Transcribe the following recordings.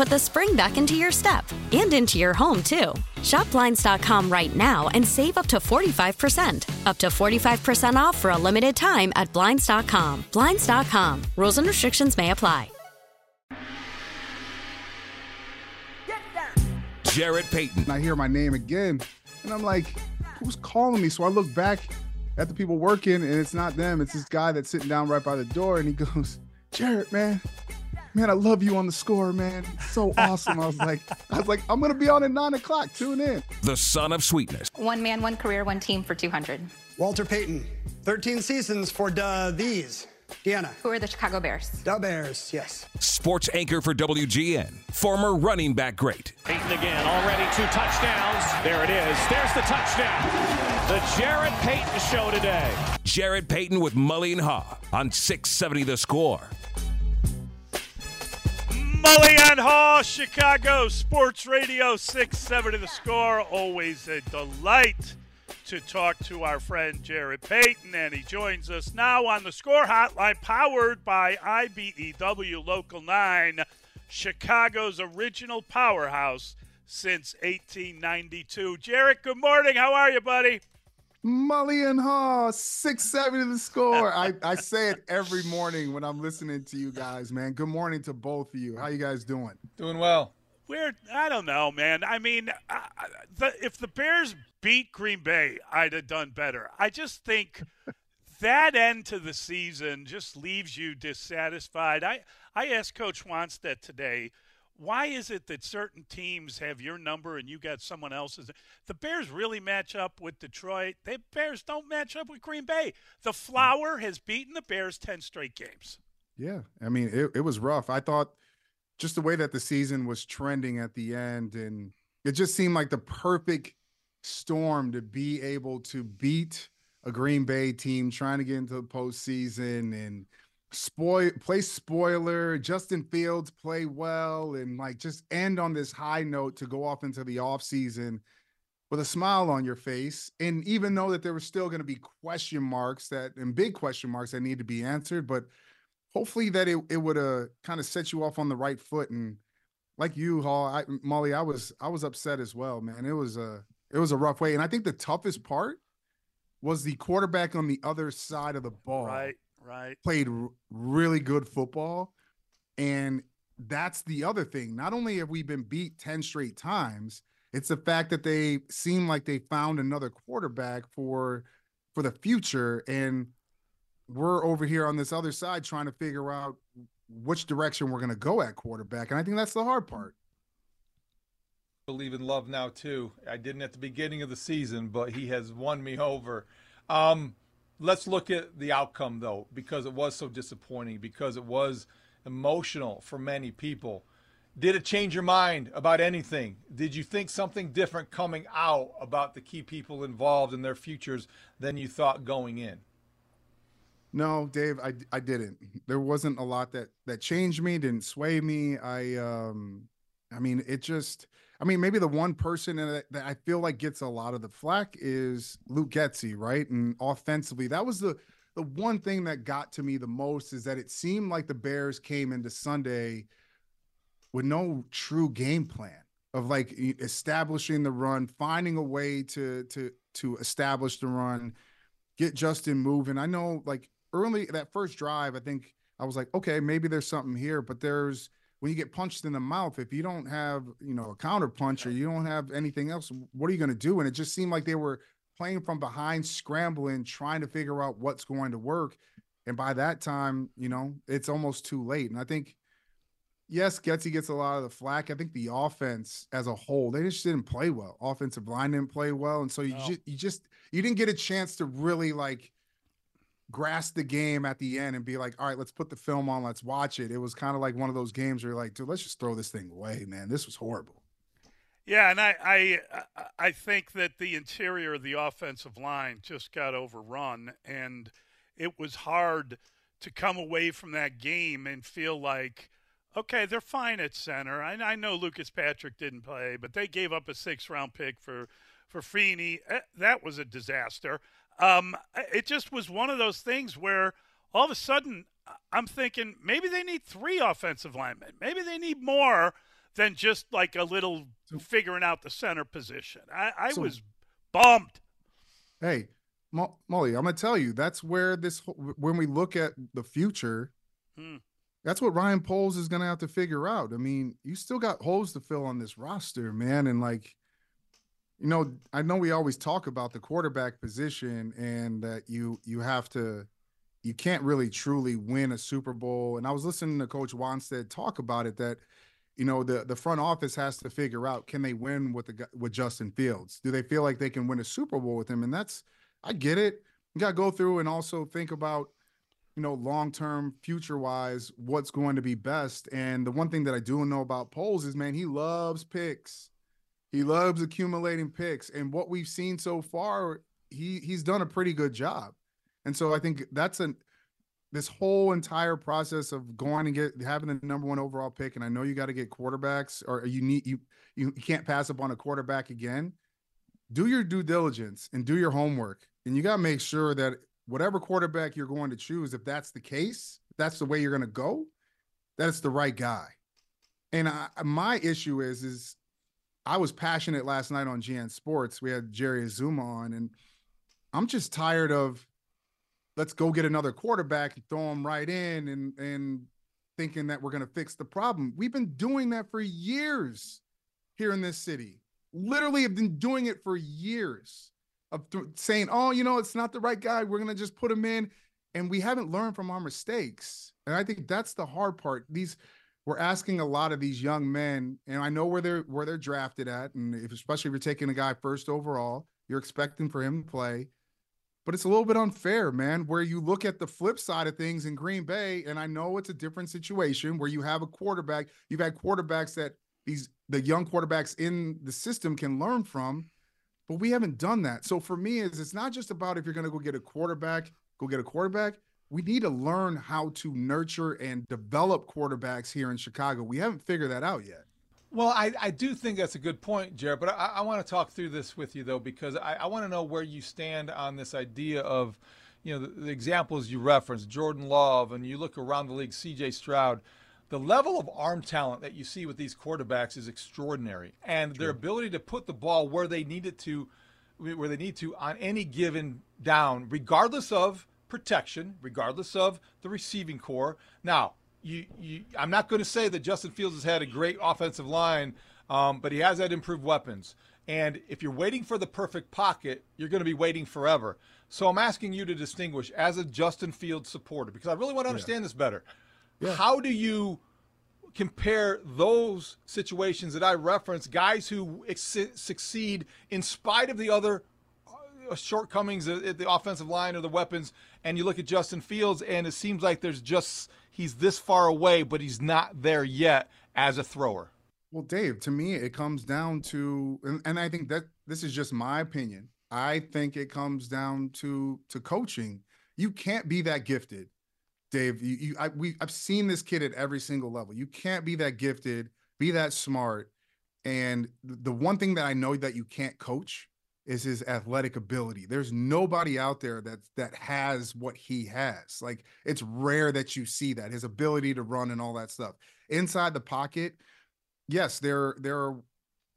put the spring back into your step and into your home, too. Shop Blinds.com right now and save up to 45%. Up to 45% off for a limited time at Blinds.com. Blinds.com. Rules and restrictions may apply. Jarrett Payton. I hear my name again, and I'm like, who's calling me? So I look back at the people working, and it's not them. It's this guy that's sitting down right by the door, and he goes, Jarrett, man, man, I love you on the score, man. So awesome. I was like, I was like, I'm gonna be on at nine o'clock. Tune in. The son of sweetness. One man, one career, one team for 200. Walter Payton, 13 seasons for the, these. Deanna. Who are the Chicago Bears? The Bears, yes. Sports anchor for WGN. Former running back great. Payton again, already two touchdowns. There it is. There's the touchdown. The Jarrett Payton show today. Jarrett Payton with Mully and Haugh on 670 The Score. Mully and Haugh, Chicago Sports Radio 670 The Score. Always a delight to talk to our friend Jarrett Payton, and he joins us now on the Score Hotline, powered by IBEW Local 9, Chicago's original powerhouse since 1892. Jarrett, good morning. How are you, buddy? Mully and Haugh, 670 the score. I, I say it every morning when I'm listening to you guys, man. Good morning to both of you. How you guys doing? Doing well. We're, I don't know, man. I mean, uh, the, if the Bears beat Green Bay, I'd have done better. I just think that end to the season just leaves you dissatisfied. I, I asked Coach Wannstedt today, why is it that certain teams have your number and you got someone else's? The Bears really match up with Detroit. The Bears don't match up with Green Bay. The Flower has beaten the Bears 10 straight games. Yeah. I mean, it, it was rough. I thought just the way that the season was trending at the end, and it just seemed like the perfect storm to be able to beat a Green Bay team trying to get into the postseason and spoil play spoiler justin fields play well and like just end on this high note to go off into the offseason with a smile on your face. And even know that there were still going to be question marks that and big question marks that need to be answered but hopefully that it, it would uh kind of set you off on the right foot. And like you Haugh I, Mully i was i was upset as well man. It was a it was a rough way. And i think the toughest part was the quarterback on the other side of the ball. Right right. played r- really good football. And that's the other thing. Not only have we been beat 10 straight times it's the fact that they seem like they found another quarterback for for the future. And we're over here on this other side trying to figure out which direction we're going to go at quarterback. And i think that's the hard part. Believe in love now too. I didn't at the beginning of the season but he has won me over. Um let's look at the outcome though because it was so disappointing because it was emotional for many people. Did it change your mind about anything? Did you think something different coming out about the key people involved in their futures than you thought going in? No dave i, I didn't. There wasn't a lot that that changed me didn't sway me. I um i mean it just I mean, maybe the one person that, I feel like gets a lot of the flack is Luke Getsy, right? And offensively, that was the the one thing that got to me the most is that it seemed like the Bears came into Sunday with no true game plan of like establishing the run, finding a way to to to establish the run, get Justin moving. I know like early that first drive, I think I was like, okay, maybe there's something here, but there's when you get punched in the mouth, if you don't have, you know, a counter punch or you don't have anything else, what are you going to do? And it just seemed like they were playing from behind, scrambling, trying to figure out what's going to work. And by that time, you know, it's almost too late. And I think, yes, Getsy gets a lot of the flack. I think the offense as a whole, they just didn't play well. Offensive line didn't play well. And so you just you just you didn't get a chance to really like grasp the game at the end and be like, all right, let's put the film on, let's watch it. It was kind of like one of those games where you're like, dude, let's just throw this thing away, man. This was horrible. Yeah, and I, I I think that the interior of the offensive line just got overrun, and it was hard to come away from that game and feel like, okay, they're fine at center. I, I know Lucas Patrick didn't play, but they gave up a six round pick for for Feeney. Eh, that was a disaster. Um, it just was one of those things where all of a sudden I'm thinking maybe they need three offensive linemen, maybe they need more than just like a little figuring out the center position. I, I so, was bummed. Hey, Mo- Mully, I'm gonna tell you that's where this when we look at the future. Hmm. That's what Ryan Poles is going to have to figure out. I mean, you still got holes to fill on this roster, man. And like, you know, I know we always talk about the quarterback position and that you you have to you can't really truly win a Super Bowl. And I was listening to Coach Wannstedt talk about it that you know the the front office has to figure out can they win with the with Justin Fields? Do they feel like they can win a Super Bowl with him? And that's I get it. You got to go through and also think about you know long term future wise what's going to be best. And the one thing that I do know about Poles is man he loves picks. He loves accumulating picks, and what we've seen so far, he he's done a pretty good job. And so I think that's an this whole entire process of going and get having the number one overall pick, and I know you got to get quarterbacks, or you need you you can't pass up on a quarterback again. Do your due diligence and do your homework, and you got to make sure that whatever quarterback you're going to choose, if that's the case, that's the way you're going to go, that it's the right guy. And I, my issue is is I was passionate last night on GN Sports. We had Jerry Azumah on, and I'm just tired of let's go get another quarterback and throw him right in and and thinking that we're going to fix the problem. We've been doing that for years here in this city. Literally have been doing it for years of th- saying, "Oh, you know, it's not the right guy. We're going to just put him in." And we haven't learned from our mistakes. And I think that's the hard part. These we're asking a lot of these young men, and I know where they're where they're drafted at, and if, especially if you're taking a guy first overall, you're expecting for him to play but it's a little bit unfair, man, where you look at the flip side of things in Green Bay, and I know it's a different situation where you have a quarterback, you've had quarterbacks that these the young quarterbacks in the system can learn from, but we haven't done that. So for me, is it's not just about if you're gonna go get a quarterback, go get a quarterback. We need to learn how to nurture and develop quarterbacks here in Chicago. We haven't figured that out yet. Well, I, I do think that's a good point, Jarrett, but I, I want to talk through this with you, though, because I, I want to know where you stand on this idea of, you know, the, the examples you referenced, Jordan Love, and you look around the league, CJ Stroud. The level of arm talent that you see with these quarterbacks is extraordinary, and True. their ability to put the ball where they need it to, where they need to on any given down, regardless of protection, regardless of the receiving core. Now, you, you I'm not going to say that Justin Fields has had a great offensive line, um, but he has had improved weapons. And if you're waiting for the perfect pocket, you're going to be waiting forever. So I'm asking you to distinguish as a Justin Fields supporter because I really want to understand yeah. this better. Yeah. How do you compare those situations that I referenced, guys who ex- succeed in spite of the other Uh, shortcomings at the offensive line or the weapons, and you look at Justin Fields, and it seems like there's just he's this far away, but he's not there yet as a thrower. Well, Dave, to me, it comes down to, and, and I think that this is just my opinion. I think it comes down to to coaching. You can't be that gifted, Dave. You, you I, we, I've seen this kid at every single level. You can't be that gifted, be that smart, and the one thing that I know that you can't coach is his athletic ability. There's nobody out there that that has what he has. Like it's rare that you see that his ability to run and all that stuff inside the pocket. Yes, there there are.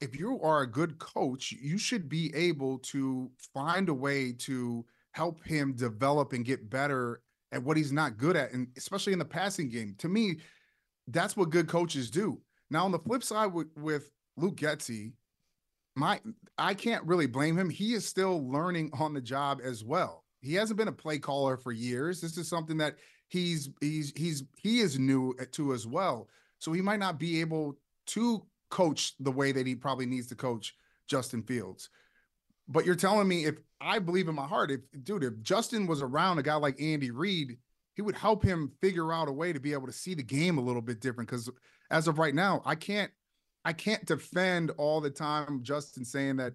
If you are a good coach, you should be able to find a way to help him develop and get better at what he's not good at, and especially in the passing game. To me, that's what good coaches do. Now, on the flip side, with, with Luke Getsy, my I can't really blame him. He is still learning on the job as well. He hasn't been a play caller for years. This is something that he's he's he's he is new eh, to as well. So he might not be able to coach the way that he probably needs to coach Justin Fields. But you're telling me if I believe in my heart, if dude, if Justin was around a guy like Andy Reid, he would help him figure out a way to be able to see the game a little bit different. Because as of right now, I can't I can't defend all the time Justin saying that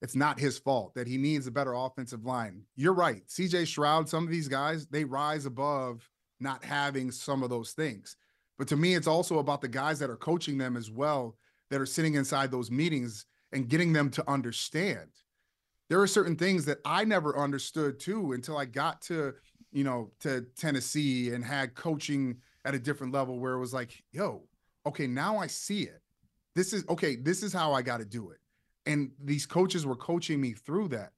it's not his fault, that he needs a better offensive line. You're right. CJ Stroud, some of these guys, they rise above not having some of those things. But to me, it's also about the guys that are coaching them as well, that are sitting inside those meetings and getting them to understand. There are certain things that I never understood too until I got to, you know, to Tennessee and had coaching at a different level where it was like, yo, okay, now I see it this is okay, this is how I got to do it. And these coaches were coaching me through that.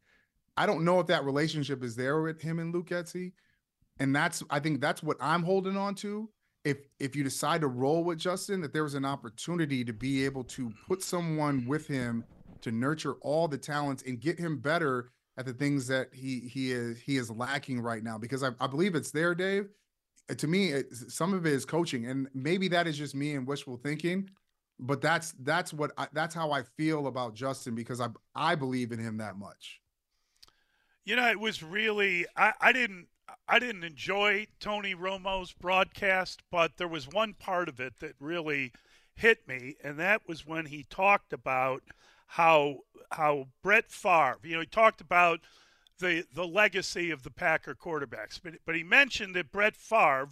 I don't know if that relationship is there with him and Luke Getsy. And that's I think that's what I'm holding on to. If if you decide to roll with Justin, that there was an opportunity to be able to put someone with him to nurture all the talents and get him better at the things that he he is he is lacking right now. Because I, I believe it's there, Dave. To me, it, some of it is coaching, and maybe that is just me and wishful thinking but that's that's what I, that's how I feel about Justin because I I believe in him that much. You know, it was really I, I didn't I didn't enjoy Tony Romo's broadcast, but there was one part of it that really hit me, and that was when he talked about how how Brett Favre, you know, he talked about the the legacy of the Packer quarterbacks, but but he mentioned that Brett Favre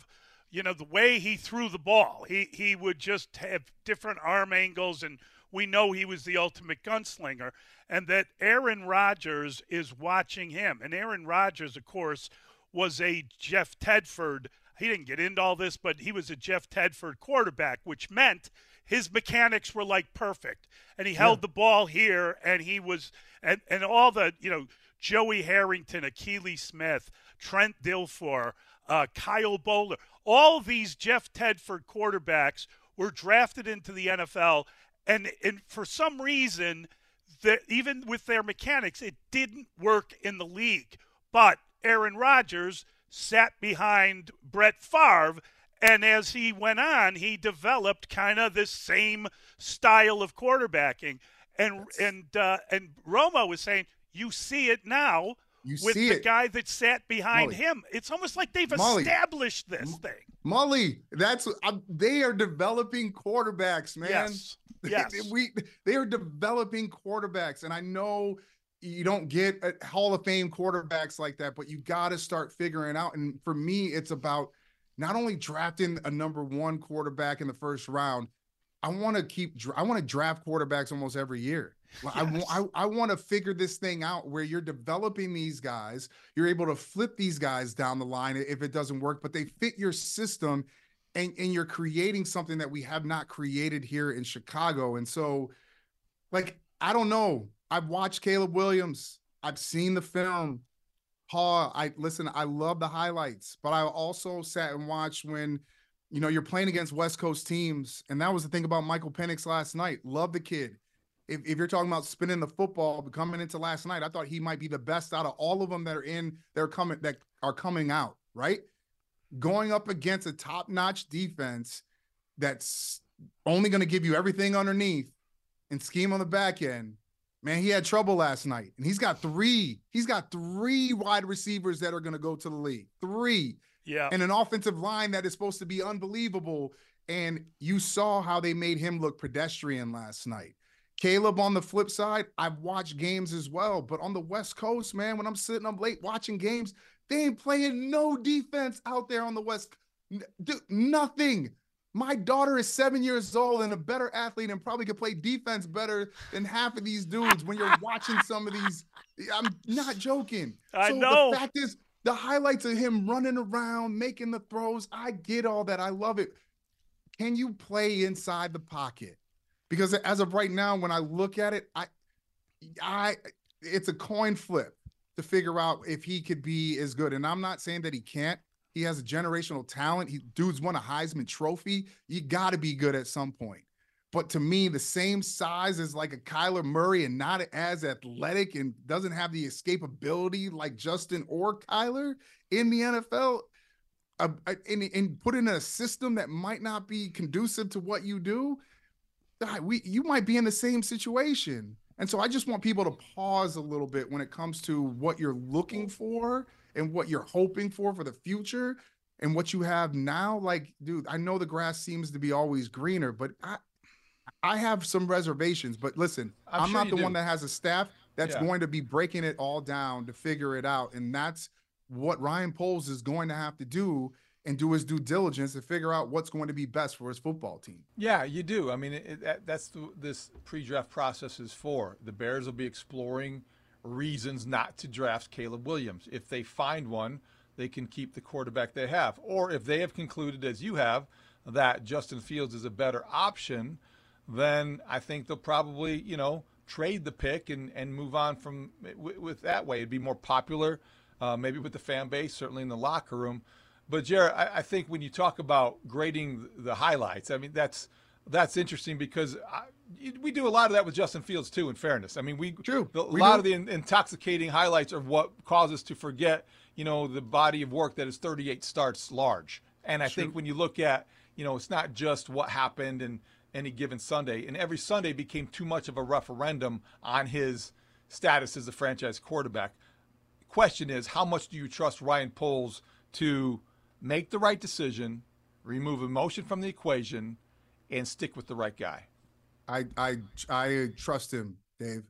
you know, the way he threw the ball. He he would just have different arm angles and we know he was the ultimate gunslinger and that Aaron Rodgers is watching him. And Aaron Rodgers, of course, was a Jeff Tedford. He didn't get into all this, but he was a Jeff Tedford quarterback, which meant his mechanics were like perfect. And he held yeah. the ball here and he was and and all the, you know, Joey Harrington, Akili Smith, Trent Dilfer, uh, Kyle Boller. All these Jeff Tedford quarterbacks were drafted into the NFL, and, and for some reason, that even with their mechanics, it didn't work in the league. But Aaron Rodgers sat behind Brett Favre, and as he went on, he developed kind of this same style of quarterbacking. And and uh, and Romo was saying, you see it now you with the it. guy that sat behind Mully. him. It's almost like they've Mully. established this thing. Mully, that's uh, they are developing quarterbacks, man. Yes. Yes. we they are developing quarterbacks, and I know you don't get a Hall of Fame quarterbacks like that, but you got to start figuring out. And for me, it's about not only drafting a number one quarterback in the first round. I want to keep. I want to draft quarterbacks almost every year. Yes. I, I, I want to figure this thing out where you're developing these guys. You're able to flip these guys down the line if it doesn't work, but they fit your system and, and you're creating something that we have not created here in Chicago. And so, like, I don't know. I've watched Caleb Williams, I've seen the film. Paul, I listen, I love the highlights, but I also sat and watched when you know you're playing against West Coast teams. And that was the thing about Michael Penix last night. Love the kid if, if you're talking about spinning the football coming into last night, I thought he might be the best out of all of them that are in they're coming that are coming out, right? Going up against a top-notch defense that's only going to give you everything underneath and scheme on the back end. Man, he had trouble last night. And he's got three, he's got three wide receivers that are going to go to the league. Three. Yeah. And an offensive line that is supposed to be unbelievable. And you saw how they made him look pedestrian last night. Caleb on the flip side, I've watched games as well, but on the West Coast, man, when I'm sitting up late watching games, they ain't playing no defense out there on the West. Dude, nothing. My daughter is seven years old and a better athlete and probably could play defense better than half of these dudes when you're watching some of these. I'm not joking. I so know. The fact is, the highlights of him running around, making the throws, I get all that. I love it. Can you play inside the pocket? Because as of right now, when I look at it, I, I, it's a coin flip to figure out if he could be as good. And I'm not saying that he can't. He has a generational talent. He dude's won a Heisman Trophy. You got to be good at some point. But to me, the same size as like a Kyler Murray and not as athletic and doesn't have the escapability like Justin or Kyler in the NFL, uh, and, and put in a system that might not be conducive to what you do, we you might be in the same situation. And so I just want people to pause a little bit when it comes to what you're looking for and what you're hoping for for the future and what you have now. Like, dude, I know the grass seems to be always greener, but I I have some reservations. But listen, I'm, I'm sure not the do. one that has a staff that's Yeah. going to be breaking it all down to figure it out. And that's what Ryan Poles is going to have to do and do his due diligence to figure out what's going to be best for his football team. Yeah, you do. I mean, it, that, that's the, this pre-draft process is for. The Bears will be exploring reasons not to draft Caleb Williams. If they find one, they can keep the quarterback they have. Or if they have concluded, as you have, that Justin Fields is a better option, then I think they'll probably, you know, trade the pick and, and move on from with, with that way. It'd be more popular, uh, maybe with the fan base, certainly in the locker room. But Jarrett, I, I think when you talk about grading the highlights, I mean that's that's interesting because I, we do a lot of that with Justin Fields too. In fairness, I mean we True. a We lot do. of the in- intoxicating highlights are what cause us to forget, you know, the body of work that is 38 starts large. And I think when you look at, you know, it's not just what happened in any given Sunday, and every Sunday became too much of a referendum on his status as a franchise quarterback. Question is, how much do you trust Ryan Poles to make the right decision, remove emotion from the equation, and stick with the right guy? I I I trust him, Dave.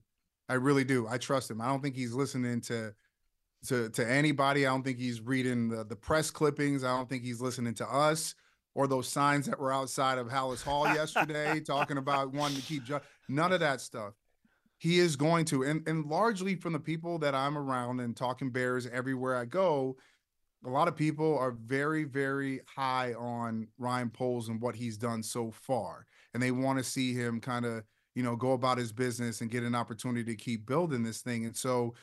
I really do. I trust him. I don't think he's listening to to to anybody. I don't think he's reading the, the press clippings. I don't think he's listening to us or those signs that were outside of Halas Hall yesterday talking about wanting to keep Ju- none of that stuff. He is going to, and and largely from the people that I'm around and talking Bears everywhere I go, a lot of people are very, very high on Ryan Poles and what he's done so far. And they want to see him kind of, you know, go about his business and get an opportunity to keep building this thing. And so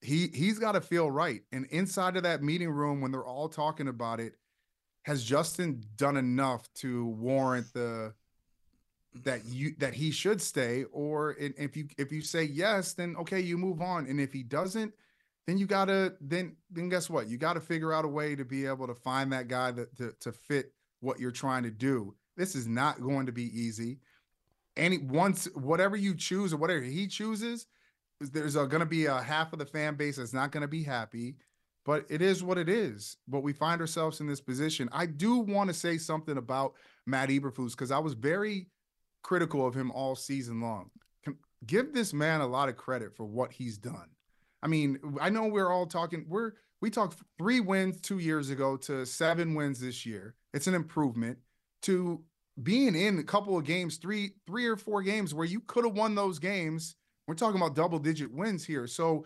he he's got to feel right. And inside of that meeting room, when they're all talking about it, has Justin done enough to warrant the that you that he should stay? Or if you if you say yes, then okay, you move on. And if he doesn't, then you gotta then then guess what? You gotta figure out a way to be able to find that guy that to, to fit what you're trying to do. This is not going to be easy. Any once whatever you choose or whatever he chooses, there's going to be a half of the fan base that's not going to be happy. But it is what it is. But we find ourselves in this position. I do want to say something about Matt Eberflus because I was very critical of him all season long. Give this man a lot of credit for what he's done. I mean, I know we're all talking. We're we talked three wins two years ago to seven wins this year. It's an improvement to being in a couple of games, three three or four games where you could have won those games. We're talking about double digit wins here. So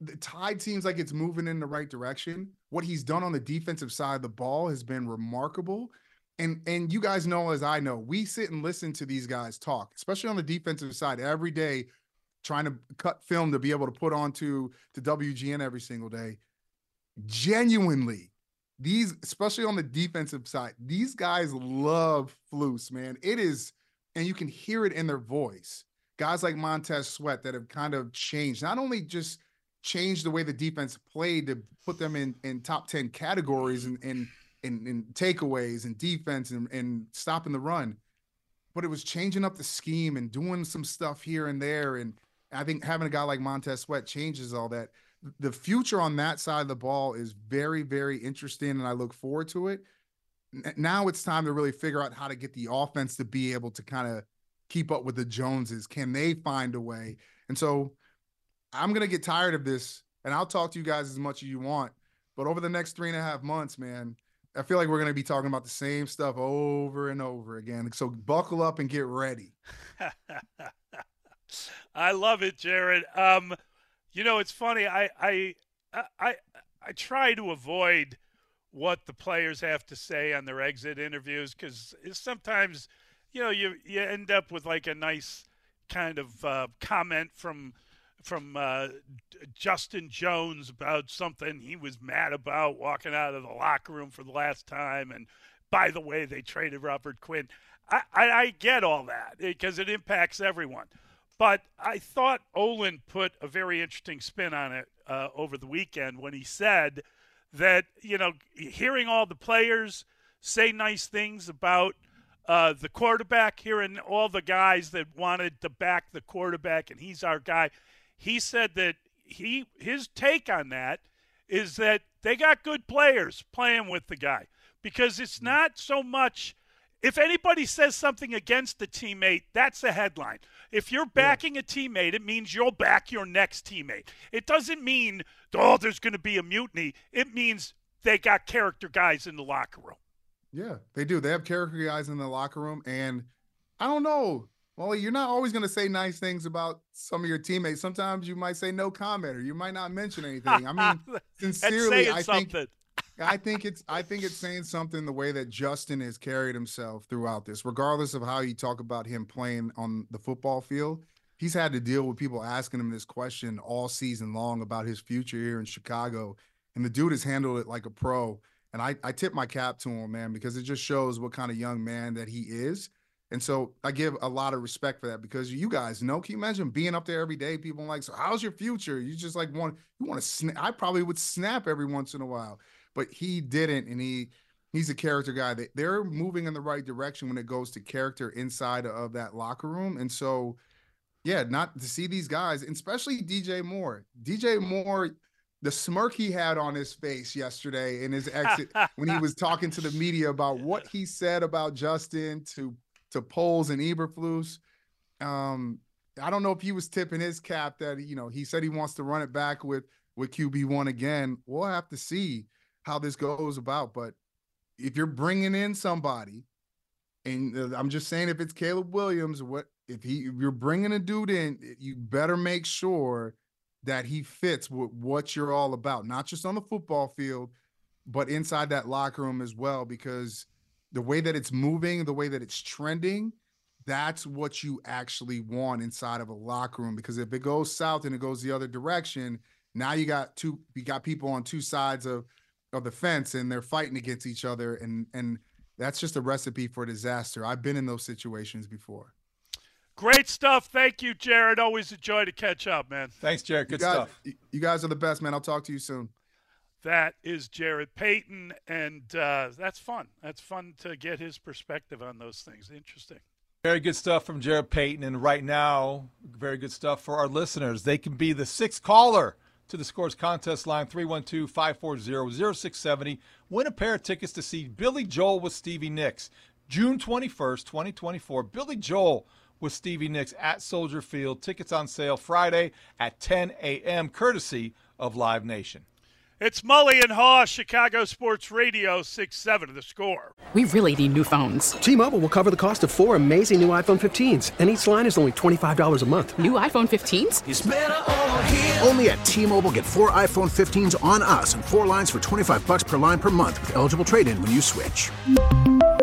the tide seems like it's moving in the right direction. What he's done on the defensive side of the ball has been remarkable. And and you guys know as I know, we sit and listen to these guys talk, especially on the defensive side every day, trying to cut film to be able to put onto to WGN every single day. Genuinely, these, especially on the defensive side, these guys love Flus, man. It is, and you can hear it in their voice. Guys like Montez Sweat that have kind of changed, not only just changed the way the defense played to put them in in top 10 categories and and and takeaways and defense and, and stopping the run, but it was changing up the scheme and doing some stuff here and there. And I think having a guy like Montez Sweat changes all that. The future on that side of the ball is very, very interesting, and I look forward to it. Now it's time to really figure out how to get the offense to be able to kind of keep up with the Joneses. Can they find a way? And so I'm gonna get tired of this, and I'll talk to you guys as much as you want. But over the next three and a half months, man, I feel like we're going to be talking about the same stuff over and over again. So buckle up and get ready. I love it, Jarrett. Um, you know, it's funny. I I I I try to avoid what the players have to say on their exit interviews because sometimes, you know, you you end up with like a nice kind of uh, comment from from uh, Justin Jones about something he was mad about walking out of the locker room for the last time. And by the way, they traded Robert Quinn. I, I, I get all that because it impacts everyone. But I thought Olin put a very interesting spin on it uh, over the weekend when he said that, you know, hearing all the players say nice things about uh, the quarterback, hearing all the guys that wanted to back the quarterback, and he's our guy. He said that he his take on that is that they got good players playing with the guy because it's mm. not so much if anybody says something against the teammate, that's a headline. If you're backing yeah. a teammate, it means you'll back your next teammate. It doesn't mean, oh, there's going to be a mutiny. It means they got character guys in the locker room. Yeah, they do. They have character guys in the locker room. And I don't know. Well, you're not always going to say nice things about some of your teammates. Sometimes you might say no comment or you might not mention anything. I mean, sincerely, I think something. I think it's I think it's saying something the way that Justin has carried himself throughout this, regardless of how you talk about him playing on the football field. He's had to deal with people asking him this question all season long about his future here in Chicago. And the dude has handled it like a pro. And I, I tip my cap to him, man, because it just shows what kind of young man that he is. And so I give a lot of respect for that because you guys know, can you imagine being up there every day? People like, so how's your future? You just like want you want to snap. I probably would snap every once in a while but he didn't, and he he's a character guy. That they're moving in the right direction when it goes to character inside of that locker room, and so yeah, not to see these guys, especially DJ Moore. DJ Moore, the smirk he had on his face yesterday in his exit when he was talking to the media about what he said about Justin to to Poles and Eberflus. Um, I don't know if he was tipping his cap that you know he said he wants to run it back with with QB one again. We'll have to see how this goes about. But if you're bringing in somebody, and uh, I'm just saying, if it's Caleb Williams, what if he if you're bringing a dude in, you better make sure that he fits with what you're all about, not just on the football field, but inside that locker room as well. Because the way that it's moving, the way that it's trending, that's what you actually want inside of a locker room. Because if it goes south and it goes the other direction, now you got two, you got people on two sides of of the fence and they're fighting against each other and and that's just a recipe for disaster. I've been in those situations before. Great stuff. Thank you, Jarrett. Always a joy to catch up, man. Thanks, Jarrett. Good you guys, stuff. You guys are the best, man. I'll talk to you soon. That is Jarrett Payton, and uh, that's fun. That's fun to get his perspective on those things. Interesting. Very good stuff from Jarrett Payton. And right now, very good stuff for our listeners. They can be the sixth caller to the Scores contest line 312 540 0670. Win a pair of tickets to see Billy Joel with Stevie Nicks. June 21st, 2024. Billy Joel with Stevie Nicks at Soldier Field. Tickets on sale Friday at 10 a.m., courtesy of Live Nation. It's Mully and Haugh, Chicago Sports Radio, 6 7 of the score. We really need new phones. T Mobile will cover the cost of four amazing new iPhone 15s, and each line is only $25 a month. New iPhone 15s? Only at T Mobile get four iPhone 15s on us and four lines for 25 bucks per line per month with eligible trade in when you switch.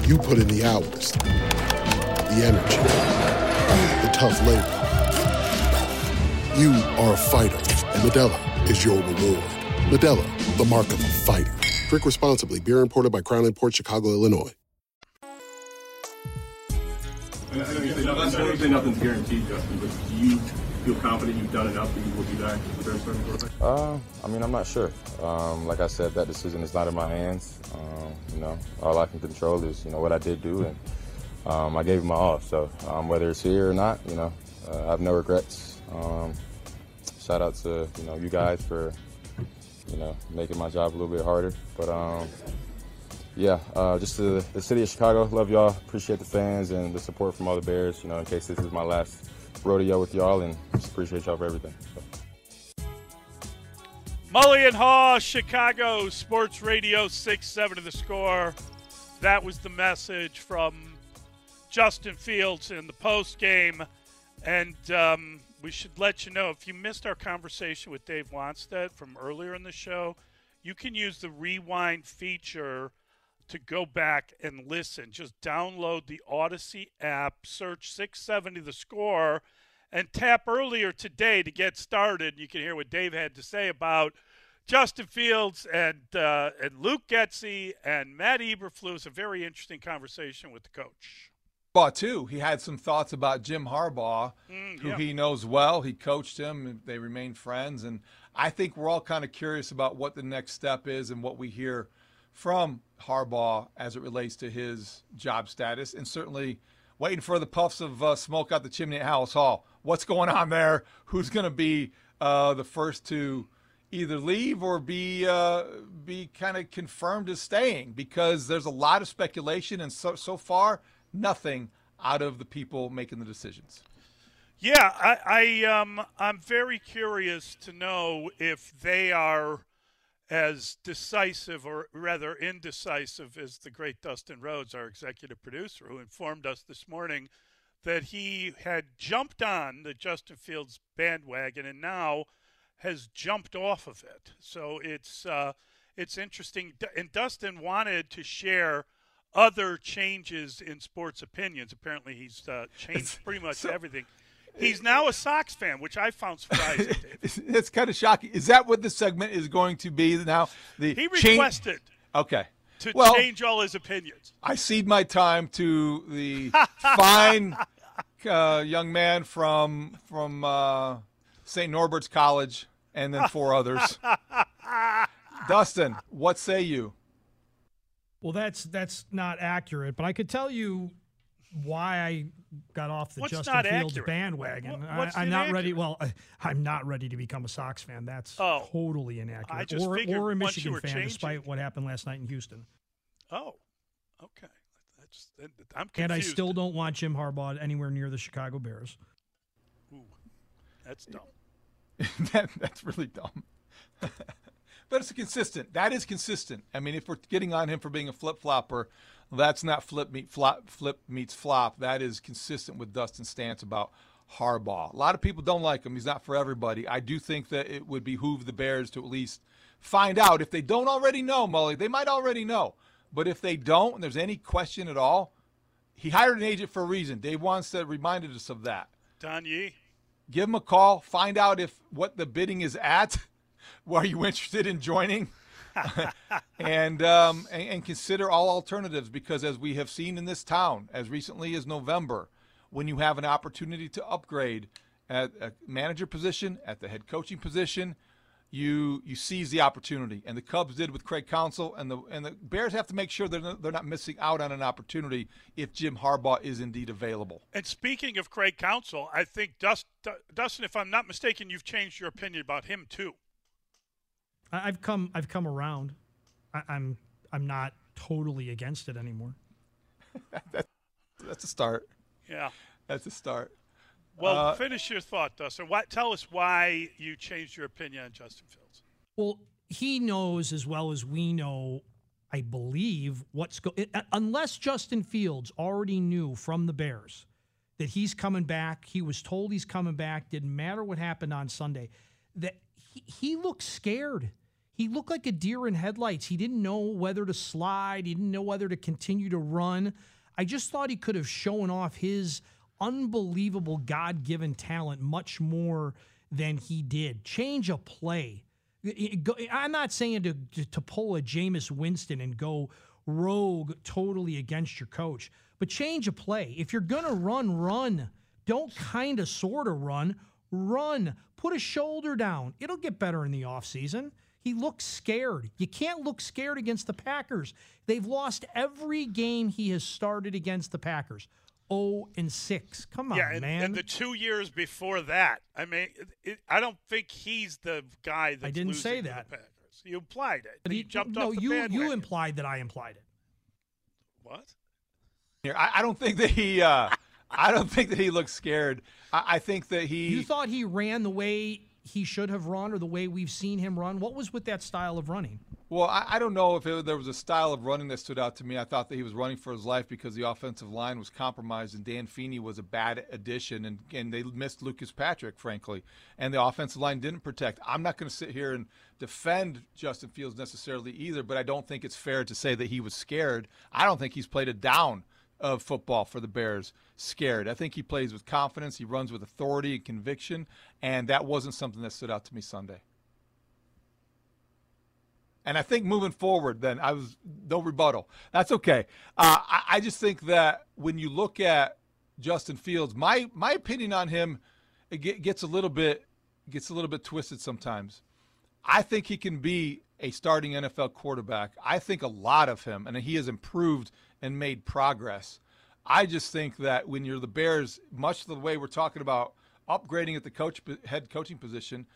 You put in the hours, the energy, the tough labor. You are a fighter, and Modelo is your reward. Modelo, the mark of a fighter. Drink responsibly. Beer imported by Crown Port Chicago, Illinois. I know you say nothing's guaranteed, Justin, but you feel confident you've done enough that you will be back the? Uh, I mean, I'm not sure. Um, like I said, that decision is not in my hands. Um, you know, all I can control is, you know, what I did do, and um, I gave my all. So um, whether it's here or not, you know, uh, I have no regrets. Um, shout out to, you know, you guys for, you know, making my job a little bit harder. But um, yeah, uh, just to the city of Chicago, love y'all. Appreciate the fans and the support from all the Bears. You know, in case this is my last rodeo with y'all, and just appreciate y'all for everything. So. Mully and Haugh, Chicago Sports Radio, 6 7 of the score. That was the message from Justin Fields in the post game. And um, we should let you know if you missed our conversation with Dave Wannstedt from earlier in the show, you can use the rewind feature to go back and listen. Just download the Audacy app, search 670 the score, and tap earlier today to get started. You can hear what Dave had to say about Justin Fields and uh, and Luke Getsy and Matt Eberflus. A very interesting conversation with the coach. Harbaugh too. He had some thoughts about Jim Harbaugh, Mm, who yeah. he knows well. He coached him. They remained friends, and I think we're all kind of curious about what the next step is and what we hear from Harbaugh as it relates to his job status, and certainly waiting for the puffs of uh, smoke out the chimney at Halas Hall. What's going on there? Who's going to be uh, the first to either leave or be uh, be kind of confirmed as staying? Because there's a lot of speculation, and so so far nothing out of the people making the decisions. Yeah, I, I um, I'm very curious to know if they are as decisive, or rather indecisive, as the great Dustin Rhodes, our executive producer, who informed us this morning that he had jumped on the Justin Fields bandwagon and now has jumped off of it. So it's uh, it's interesting. And Dustin wanted to share other changes in sports opinions. Apparently, he's uh, changed pretty much everything. He's now a Sox fan, which I found surprising. Dave. it's kind of shocking. Is that what the segment is going to be now? The He change- requested Okay. to well, change all his opinions. I cede my time to the fine uh, young man from from uh, St. Norbert's College, and then four others. Dustin, what say you? Well, that's that's not accurate, but I could tell you why I got off the What's Justin Fields accurate? bandwagon. What- what's I, am not ready. Well, I, I'm not ready to become a Sox fan. That's Oh. totally inaccurate. I just or, or a Michigan fan, changing- despite what happened last night in Houston. Oh, okay. That's I'm confused. And I still don't want Jim Harbaugh anywhere near the Chicago Bears. Ooh, That's dumb. that, that's really dumb. but it's consistent. That is consistent. I mean, if we're getting on him for being a flip flopper, that's not flip meet flop. Flip meets flop. That is consistent with Dustin's stance about Harbaugh. A lot of people don't like him. He's not for everybody. I do think that it would behoove the Bears to at least find out if they don't already know. Mully, they might already know, but if they don't, and there's any question at all, he hired an agent for a reason. Dave Wannstedt reminded us of that Don Yee. give him a call, find out if what the bidding is at. Are you interested in joining? and, um, and and consider all alternatives because as we have seen in this town as recently as November, when you have an opportunity to upgrade at a manager position, at the head coaching position, you you seize the opportunity, and the Cubs did with Craig Counsell, and the and the Bears have to make sure they're not, they're not missing out on an opportunity if Jim Harbaugh is indeed available. And speaking of Craig Counsell, I think Dust, Dustin, if I'm not mistaken, you've changed your opinion about him too. I've come I've come around. I, I'm I'm not totally against it anymore. that's, that's a start. Yeah, that's a start. Well, Uh, finish your thought, Dustin. Why, tell us why you changed your opinion on Justin Fields. Well, he knows as well as we know, I believe, what's go unless Justin Fields already knew from the Bears that he's coming back. He was told he's coming back. Didn't matter what happened on Sunday. That he, he looked scared. He looked like a deer in headlights. He didn't know whether to slide. He didn't know whether to continue to run. I just thought he could have shown off his unbelievable God given talent much more than he did. Change a play. I'm not saying to, to pull a Jameis Winston and go rogue totally against your coach, but change a play. If you're going to run, run. Don't kind of sort of run. Run. Put a shoulder down. It'll get better in the offseason. He looks scared. You can't look scared against the Packers. They've lost every game he has started against the Packers. 0 and 6. Come on, yeah, and, man. and the two years before that, I mean, it, it, I don't think he's the guy that's I didn't losing say to that. The Packers. You implied it. but you he jumped no, off the you bandwagon. you implied that I implied it. What? Here, I, I don't think that he. Uh, I don't think that he looks scared. I, I think that he. You thought he ran the way he should have run or the way we've seen him run? What was with that style of running? Well, I, I don't know if it, there was a style of running that stood out to me. I thought that he was running for his life because the offensive line was compromised and Dan Feeney was a bad addition, and, and they missed Lucas Patrick, frankly, and the offensive line didn't protect. I'm not going to sit here and defend Justin Fields necessarily either, but I don't think it's fair to say that he was scared. I don't think he's played a down of football for the Bears scared. I think he plays with confidence, he runs with authority and conviction, and that wasn't something that stood out to me Sunday. And I think moving forward, then I was no rebuttal. That's okay. Uh, I, I just think that when you look at Justin Fields, my my opinion on him it get, gets a little bit gets a little bit twisted sometimes. I think he can be a starting NFL quarterback. I think a lot of him, and he has improved and made progress. I just think that when you're the Bears, much of the way we're talking about upgrading at the coach head coaching position,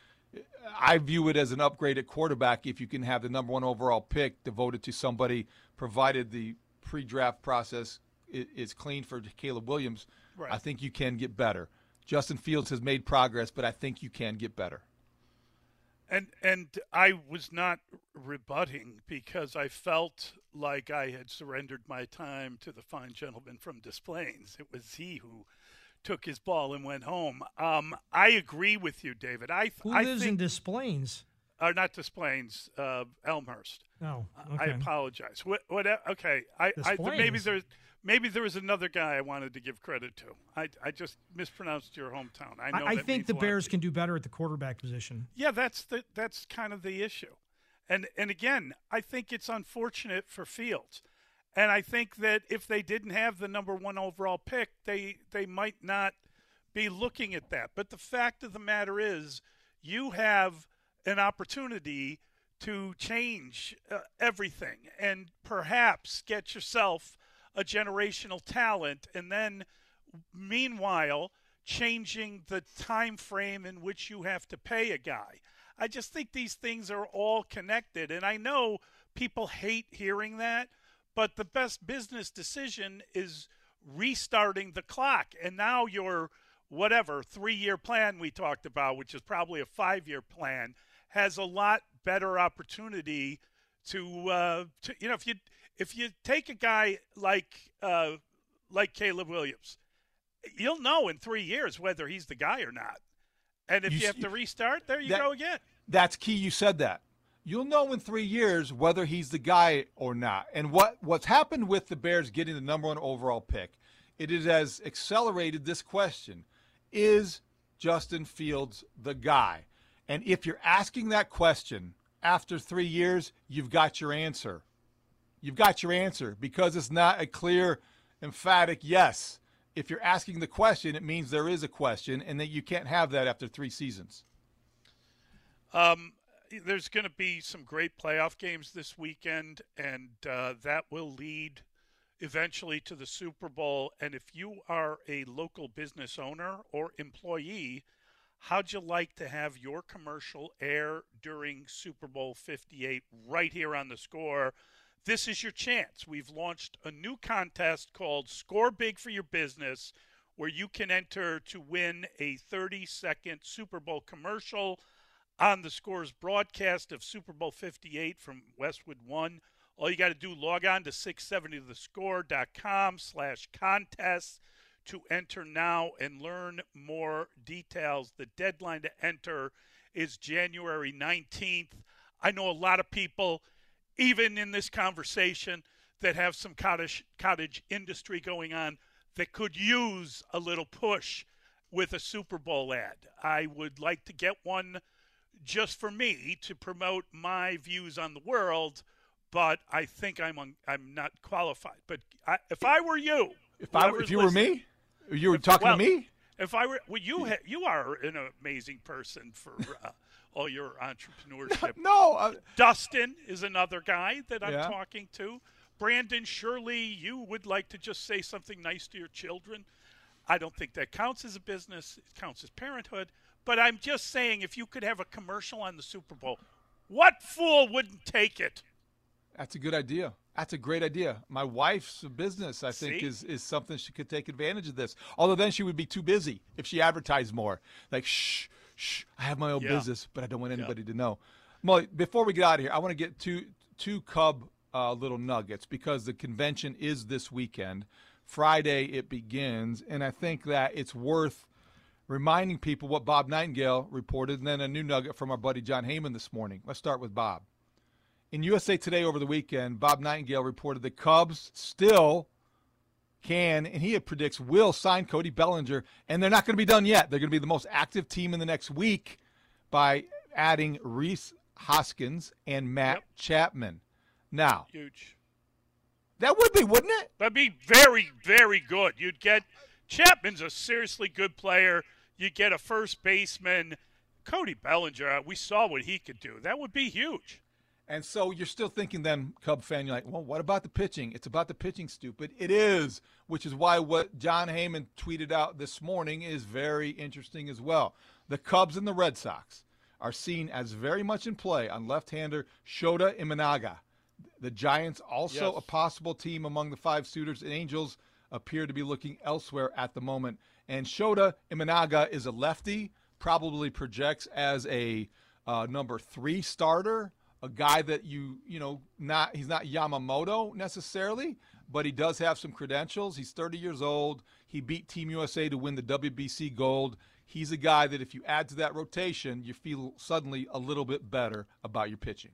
I view it as an upgrade at quarterback if you can have the number one overall pick devoted to somebody, provided the pre-draft process is clean for Caleb Williams. Right. I think you can get better. Justin Fields has made progress, but I think you can get better. And and I was not rebutting because I felt like I had surrendered my time to the fine gentleman from Des Plaines. It was he who took his ball and went home. Um, I agree with you, David. I Who I lives think, in Des Plaines? Uh, not Des Plaines, uh, Elmhurst. Oh, I apologize. What? What? Okay. I, I maybe there's maybe there was another guy I wanted to give credit to. I I just mispronounced your hometown. I know. I, I think the. Bears can do better at the quarterback position. Yeah, that's the that's kind of the issue. And and again, I think it's unfortunate for Fields. And I think that if they didn't have the number 1 overall pick, they they might not be looking at that. But the fact of the matter is, you have an opportunity to change uh, everything and perhaps get yourself a generational talent and then meanwhile changing the time frame in which you have to pay a guy. I just think these things are all connected and I know people hate hearing that, but the best business decision is restarting the clock and now your whatever 3-year plan we talked about, which is probably a 5-year plan, has a lot better opportunity to uh to you know if you if you take a guy like uh like Caleb Williams, you'll know in three years whether he's the guy or not. And if You you, have to restart, there you that- go again. That's key. You said that. You'll know in three years whether he's the guy or not. And what, what's happened with the Bears getting the number one overall pick, it is has accelerated this question: Is Justin Fields the guy? And if you're asking that question after three years, you've got your answer. You've got your answer because it's not a clear, emphatic yes. If you're asking the question, it means there is a question, and that you can't have that after three seasons. Um, there's going to be some great playoff games this weekend, and uh, that will lead eventually to the Super Bowl. And if you are a local business owner or employee, how'd you like to have your commercial air during Super Bowl 58 right here on the score? This is your chance. We've launched a new contest called Score Big for Your Business, where you can enter to win a 30 second Super Bowl commercial on the scores broadcast of Super Bowl 58 from Westwood One. All you got to do, log on to 670thescore.com slash contests to enter now and learn more details. The deadline to enter is January 19th. I know a lot of people, even in this conversation, that have some cottage, cottage industry going on that could use a little push with a Super Bowl ad. I would like to get one just for me to promote my views on the world, but I think I'm un, I'm not qualified. But I, if I were you, if I if you were me, you were talking well, to me. If I were, well, you ha, you are an amazing person for uh, all your entrepreneurship. no, uh, Dustin is another guy that I'm Yeah. talking to. Brandon, surely you would like to just say something nice to your children. I don't think that counts as a business. It counts as parenthood. But I'm just saying, if you could have a commercial on the Super Bowl, what fool wouldn't take it? That's a good idea. That's a great idea. My wife's business, I think, See? is is something she could take advantage of this. Although then she would be too busy if she advertised more. Like, shh, shh, I have my own Yeah. business, but I don't want anybody to know. Mully, before we get out of here, I want to get two two Cub uh, little nuggets because the convention is this weekend. Friday it begins, and I think that it's worth reminding people what Bob Nightingale reported, and then a new nugget from our buddy Jon Heyman this morning. Let's start with Bob. In USA Today over the weekend, Bob Nightingale reported the Cubs still can, and he predicts will sign Cody Bellinger, and they're not going to be done yet. They're going to be the most active team in the next week by adding Rhys Hoskins and Matt Chapman. Now, Huge. that would be, wouldn't it? That'd be very, very good. You'd get Chapman's a seriously good player. You get a first baseman, Cody Bellinger. uh, We saw what he could do. That would be huge. And so you're still thinking then, Cub fan, you're like, well, what about the pitching? It's about the pitching, stupid. It is, which is why what Jon Heyman tweeted out this morning is very interesting as well. The Cubs and the Red Sox are seen as very much in play on left-hander Shota Imanaga. The Giants also Yes. a possible team among the five suitors, and Angels appear to be looking elsewhere at the moment. And Shota Imanaga is a lefty, probably projects as a uh, number three starter, a guy that you you know not he's not Yamamoto necessarily, but he does have some credentials. He's 30 years old. He beat Team USA to win the WBC gold. He's a guy that if you add to that rotation, you feel suddenly a little bit better about your pitching.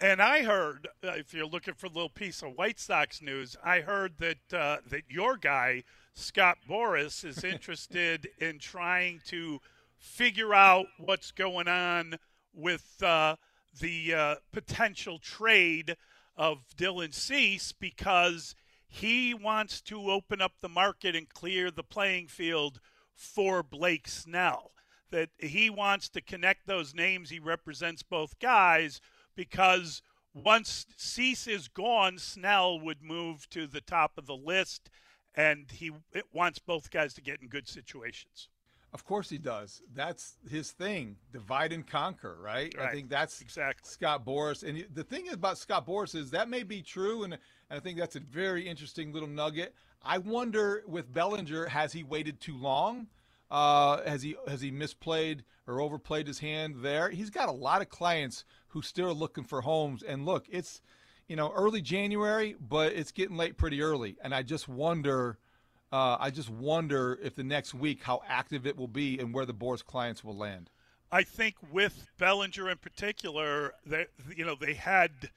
And I heard, uh, if you're looking for a little piece of White Sox news, I heard that uh, that your guy Scott Boras is interested in trying to figure out what's going on with uh, the uh, potential trade of Dylan Cease because he wants to open up the market and clear the playing field for Blake Snell. That he wants to connect those names. He represents both guys because once Cease is gone, Snell would move to the top of the list, and he wants both guys to get in good situations. Of course he does. That's his thing. Divide and conquer, right? I think that's exactly Scott Boras. And the thing about Scott Boras is that may be true, and, and I think that's a very interesting little nugget. I wonder with Bellinger, has he waited too long? Uh, has he has he misplayed or overplayed his hand there? He's got a lot of clients who still are looking for homes. And look, it's you know early January, but it's getting late pretty early, and I just wonder. Uh, I just wonder if the next week how active it will be and where the Boras clients will land. I think with Bellinger in particular, that you know they had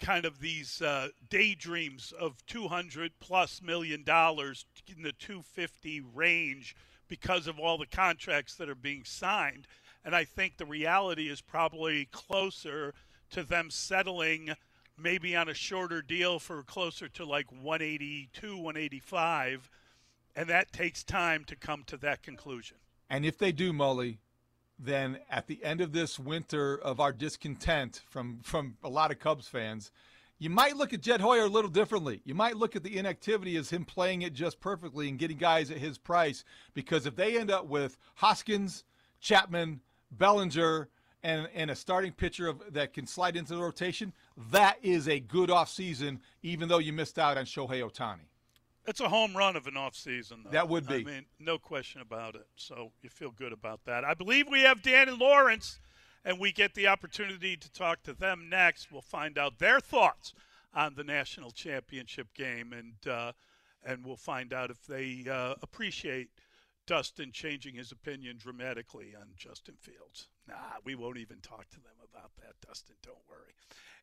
kind of these uh, daydreams of 200 plus million dollars in the 250 range because of all the contracts that are being signed, and I think the reality is probably closer to them settling maybe on a shorter deal for closer to like 182, 185, and that takes time to come to that conclusion. And if they do, Mully, then at the end of this winter of our discontent from from a lot of Cubs fans, you might look at Jed Hoyer a little differently. You might look at the inactivity as him playing it just perfectly and getting guys at his price. Because if they end up with Hoskins, Chapman, Bellinger, and, and a starting pitcher of, that can slide into the rotation, that is a good offseason, even though you missed out on Shohei Ohtani. It's a home run of an offseason, though. That would be. I mean, no question about it. So you feel good about that. I believe we have Dan and Laurence, and we get the opportunity to talk to them next. We'll find out their thoughts on the national championship game, and uh, and we'll find out if they uh, appreciate Dustin changing his opinion dramatically on Justin Fields. Nah, we won't even talk to them about that, Dustin. Don't worry.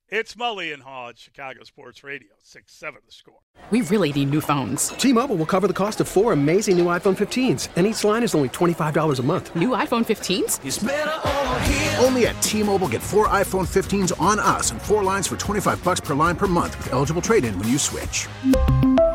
It's Mully and Haugh, Chicago Sports Radio, 6 7 the score. We really need new phones. T Mobile will cover the cost of four amazing new iPhone 15s, and each line is only $25 a month. New iPhone 15s? Only at T Mobile get four iPhone 15s on us and four lines for 25 bucks per line per month with eligible trade in when you switch.